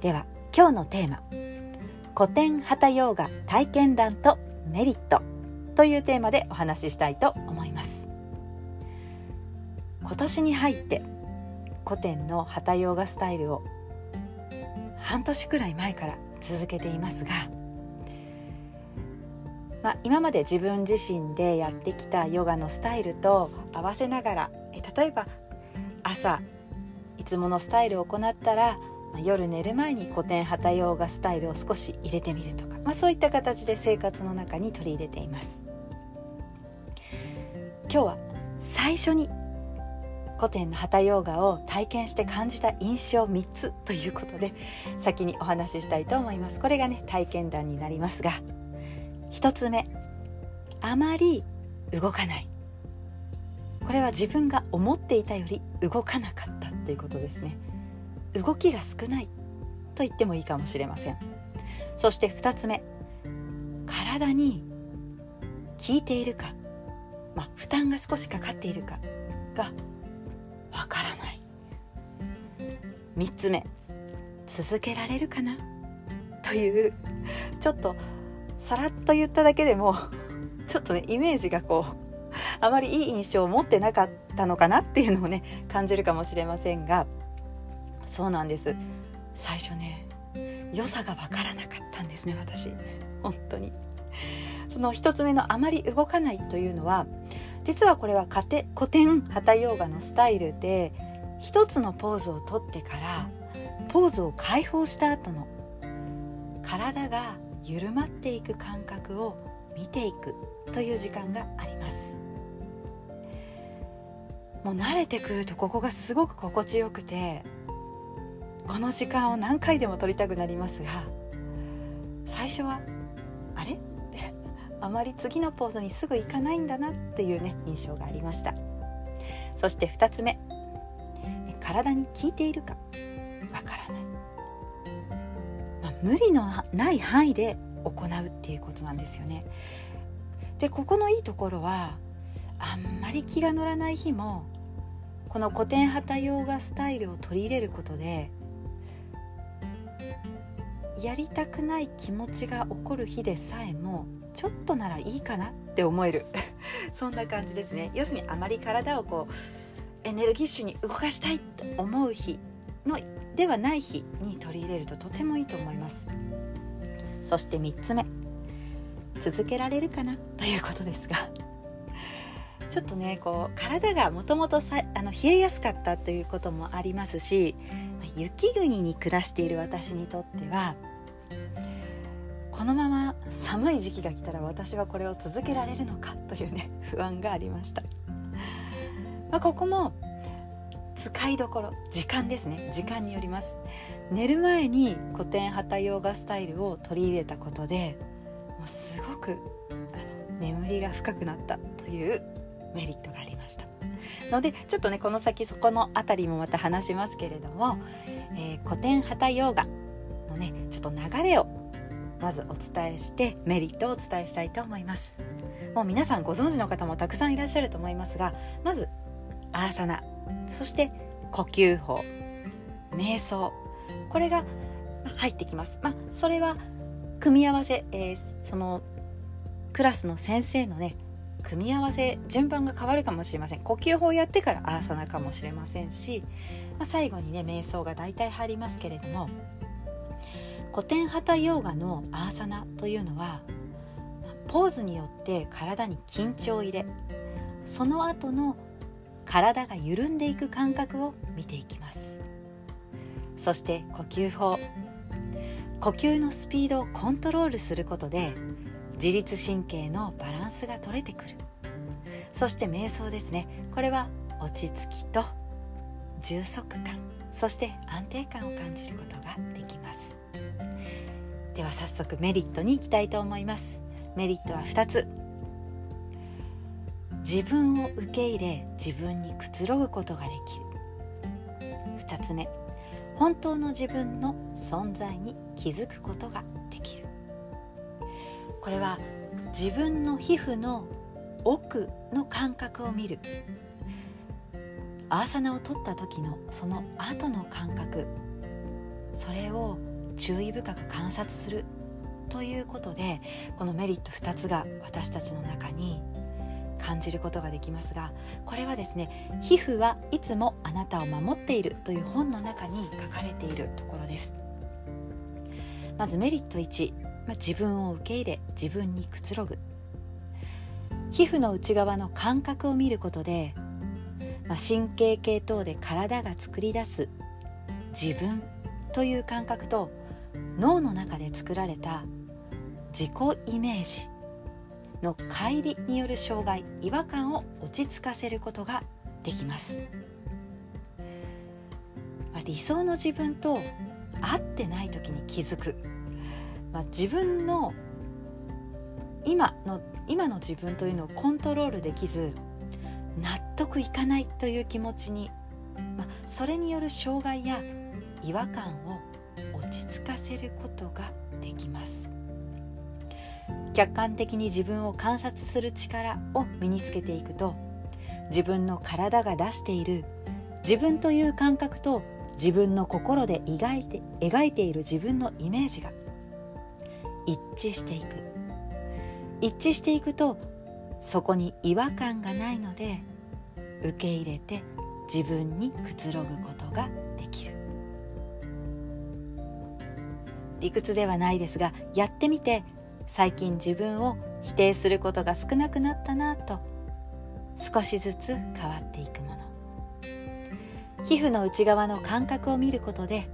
では今日のテーマ古典旗ヨーガ体験談とメリットというテーマでお話ししたいと思います。今年に入って古典の旗ヨーガスタイルを半年くらい前から続けていますがまあ、今まで自分自身でやってきたヨガのスタイルと合わせながらえ例えば朝いつものスタイルを行ったら夜寝る前に古典旗ヨガスタイルを少し入れてみるとか、まあ、そういった形で生活の中に取り入れています。今日は最初に古典の旗ヨガを体験して感じた印象3つということで先にお話ししたいと思います。これがね体験談になりますが1つ目あまり動かない。これは自分が思っていたより動かなかったということですね。動きが少ないと言ってもいいかもしれません。そして2つ目体に効いているか、まあ、負担が少しかかっているかがわからない。3つ目続けられるかな？というちょっとさらっと言っただけでもちょっとねイメージがこうあまりいい印象を持ってなかったのかなっていうのをね感じるかもしれませんがそうなんです。最初ね良さがわからなかったんですね私。本当に。その一つ目のあまり動かないというのは実はこれは古典旗ヨーガのスタイルで一つのポーズをとってからポーズを解放した後の体が緩まっていく感覚を見ていくという時間があります。もう慣れてくるとここがすごく心地よくてこの時間を何回でも取りたくなりますが最初はあれ？っ てあまり次のポーズにすぐ行かないんだなっていうね印象がありました。そして2つ目。体に効いているか？わからない。まあ無理のない範囲で行うっていうことなんですよね。でここのいいところはあんまり気が乗らない日もこの古典旗ヨーガスタイルを取り入れることでやりたくない気持ちが起こる日でさえもちょっとならいいかなって思える。そんな感じですね。要するにあまり体をこうエネルギッシュに動かしたいって思う日のではない日に取り入れるととてもいいと思います。そして3つ目続けられるかな？ということですが。ちょっとねこう体がもともと冷えやすかったということもありますし雪国に暮らしている私にとってはこのまま寒い時期が来たら私はこれを続けられるのかというね 不安がありました、まあ、ここも使いどころ時間ですね。時間によります。寝る前に古典旗ヨーガスタイルを取り入れたことでもうすごくあの眠りが深くなったというメリットがありました。のでちょっとねこの先そこの辺りもまた話しますけれども、えー、古典旗ヨーガのねちょっと流れをまずお伝えしてメリットをお伝えしたいと思います。もう皆さんご存知の方もたくさんいらっしゃると思いますがまずアーサナそして呼吸法瞑想。これが入ってきます。まあ、それは組み合わせ、えー、そのクラスの先生のね組み合わせ順番が変わるかもしれません。呼吸法をやってからアーサナかもしれませんし、まあ、最後にね瞑想が大体入りますけれども古典旗ヨーガのアーサナというのはポーズによって体に緊張を入れその後の体が緩んでいく感覚を見ていきます。そして呼吸法。呼吸のスピードをコントロールすることで自律神経のバランスが取れてくる。そして瞑想ですね。これは落ち着きと充足感。そして安定感を感じることができます。では早速メリットに行きたいと思います。メリットは2つ。自分を受け入れ自分にくつろぐことができる。2つ目。本当の自分の存在に気づくことができる。これは自分の皮膚の奥の感覚を見る。アーサナを取った時のその後の感覚。それを注意深く観察するということでこのメリット2つが私たちの中に感じることができますがこれはですね「皮膚はいつもあなたを守っている」という本の中に書かれているところです。まずメリット1、まあ、自分を受け入れ自分にくつろぐ。皮膚の内側の感覚を見ることで、まあ、神経系等で体が作り出す自分という感覚と脳の中で作られた自己イメージの乖離による障害違和感を落ち着かせることができます、理想の自分と合ってない時に気づく、まあ、自分の今の今の自分というのをコントロールできず納得いかないという気持ちに、まあ、それによる障害や違和感を落ち着かせることができます。客観的に自分を観察する力を身につけていくと自分の体が出している自分という感覚と自分の心で描いて描いている自分のイメージが一致していく。一致していくとそこに違和感がないので受け入れて自分にくつろぐことができる。理屈ではないですがやってみて最近自分を否定することが少なくなったなと少しずつ変わっていくもの。皮膚の内側の感覚を見ることで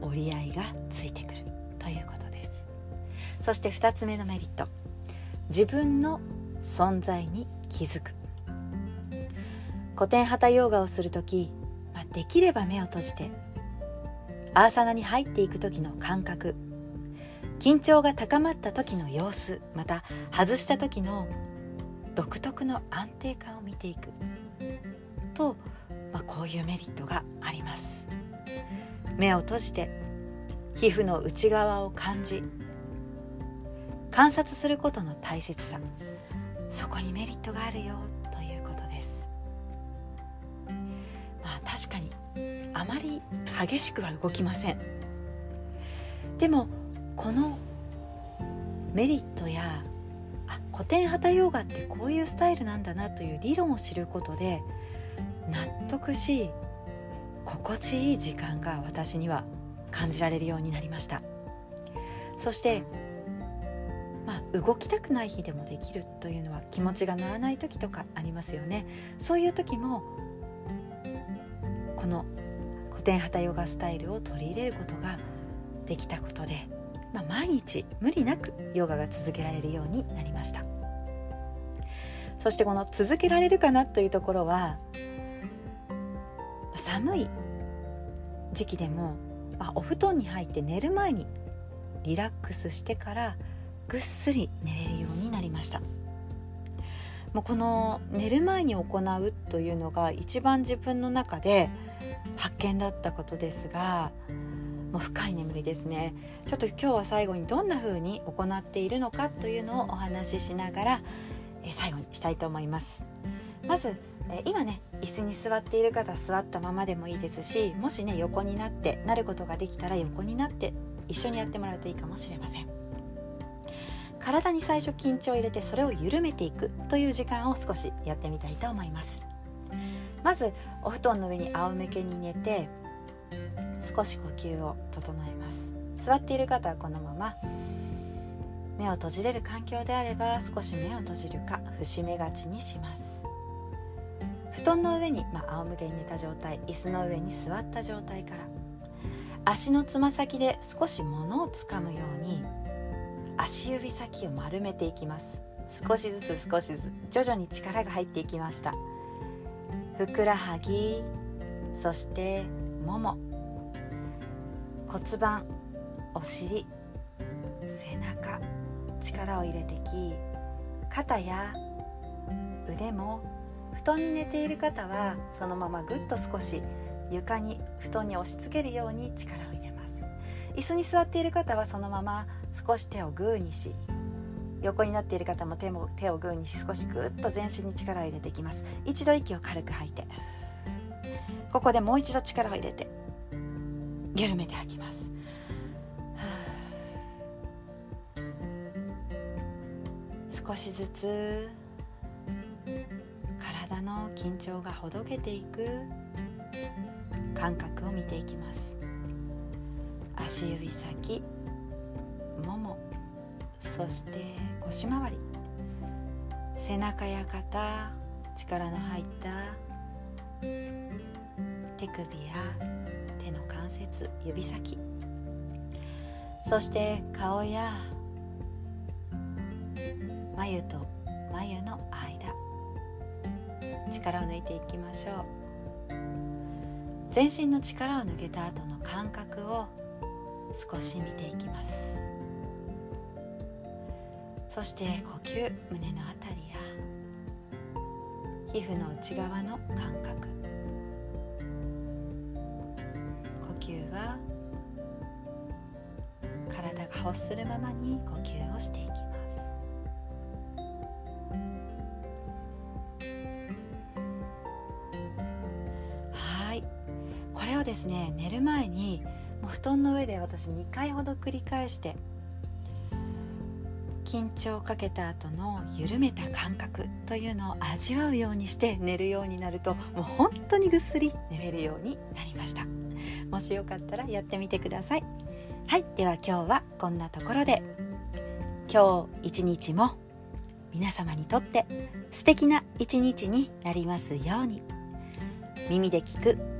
折り合いがついてくるということです。そして2つ目のメリット。自分の存在に気づく。古典ハタヨーガをする時、まあ、できれば目を閉じてアーサナに入っていく時の感覚。緊張が高まった時の様子。また外した時の独特の安定感を見ていく。と、まあ、こういうメリットがあります。目を閉じて皮膚の内側を感じ観察することの大切さ。そこにメリットがあるよ。確かにあまり激しくは動きません。でもこのメリットやあ古典ハタヨガってこういうスタイルなんだなという理論を知ることで納得し心地いい時間が私には感じられるようになりました。そしてまあ、動きたくない日でもできるというのは気持ちが乗らない時とかありますよね。そういう時もこの古典ハタヨガスタイルを取り入れることができたことでまあ、毎日無理なくヨガが続けられるようになりました。そしてこの続けられるかなというところは寒い時期でも、まあ、お布団に入って寝る前にリラックスしてからぐっすり寝れるようになりました。もうこの寝る前に行うというのが一番自分の中で発見だったことですがもう深い眠りですね。ちょっと今日は最後にどんな風に行っているのかというのをお話ししながら最後にしたいと思います。まず今ね椅子に座っている方座ったままでもいいですしもしね横になってなることができたら横になって一緒にやってもらうといいかもしれません。体に最初緊張を入れてそれを緩めていくという時間を少しやってみたいと思います。まずお布団の上に仰向けに寝て少し呼吸を整えます。座っている方はこのまま目を閉じれる環境であれば少し目を閉じるか伏目がちにします。布団の上に、まあ、仰向けに寝た状態椅子の上に座った状態から足のつま先で少し物をつかむように足指先を丸めていきます。少しずつ少しずつ徐々に力が入っていきました。ふくらはぎそしてもも。骨盤お尻背中力を入れてき肩や腕も布団に寝ている方はそのままぐっと少し床に布団に押し付けるように力を入れます椅子に座っている方はそのまま少し手をグーにし横になっている方も手も手をグーにし少しぐっと全身に力を入れていきます。一度息を軽く吐いてここでもう一度力を入れて緩めて吐きます。少しずつ体の緊張がほどけていく感覚を見ていきます。足指先ももそして腰回り。背中や肩力の入った手首や手の関節指先。そして顔や眉と眉の間。力を抜いていきましょう。全身の力を抜けた後の感覚を少し見ていきます。そして呼吸胸のあたりや皮膚の内側の感覚。呼吸は体が欲するままに呼吸をしていきます。はい。これをですね寝る前にもう布団の上で私2回ほど繰り返して緊張をかけた後の緩めた感覚というのを味わうようにして寝るようになるともう本当にぐっすり寝れるようになりました。もしよかったらやってみてください。はいでは今日はこんなところで。今日一日も皆様にとって素敵な一日になりますように。耳で聞く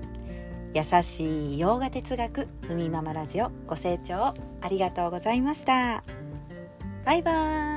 優しい洋画哲学ふみママラジオご清聴ありがとうございました。バイバーイ。